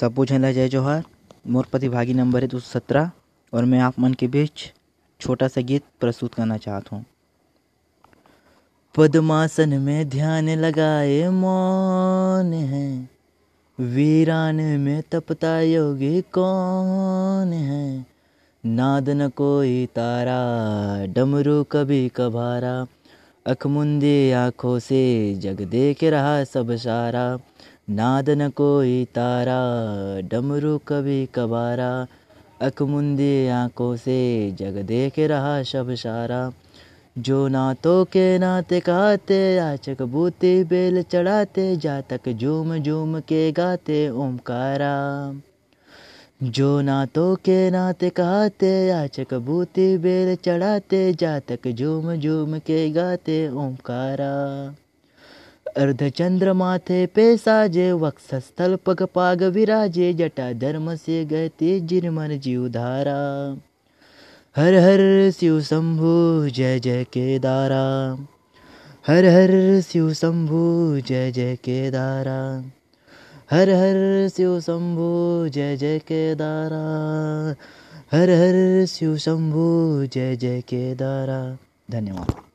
सब पूछने जय जोहार। मोर प्रतिभागी नंबर है दो सत्रह, और मैं आप मन के बीच छोटा सा गीत प्रस्तुत करना चाहता हूँ। पद्मासन में ध्यान लगाए मौन है, वीरान में तपता योगी कौन है? नाद न कोई तारा, डमरू कभी कभारा अख मुंदी आँखों से जग देख रहा सब सारा नाद न कोई तारा, डमरू कभी कबारा, अकमुंदी आँखों से जग देख रहा शब सारा। जो नातों के नाते कहते याचक बूती बेल चढ़ाते जातक झूम झूम के गाते ओमकारा। जो नातों के नाते कहते याचक बूती बेल चढ़ाते जातक झूम झूम के गाते ओमकारा। अर्धचंद्र माथे पे साजे वक्षस्थल पग पाग विराजे जटा धर्म से गति जिरमन जीव धारा। हर हर शिव शंभु, जय जय केदारा। हर हर शिव शंभु, जय जय केदारा। हर हर शिव शंभु, जय जय केदारा। हर हर शिव शंभु, जय जय केदारा। धन्यवाद।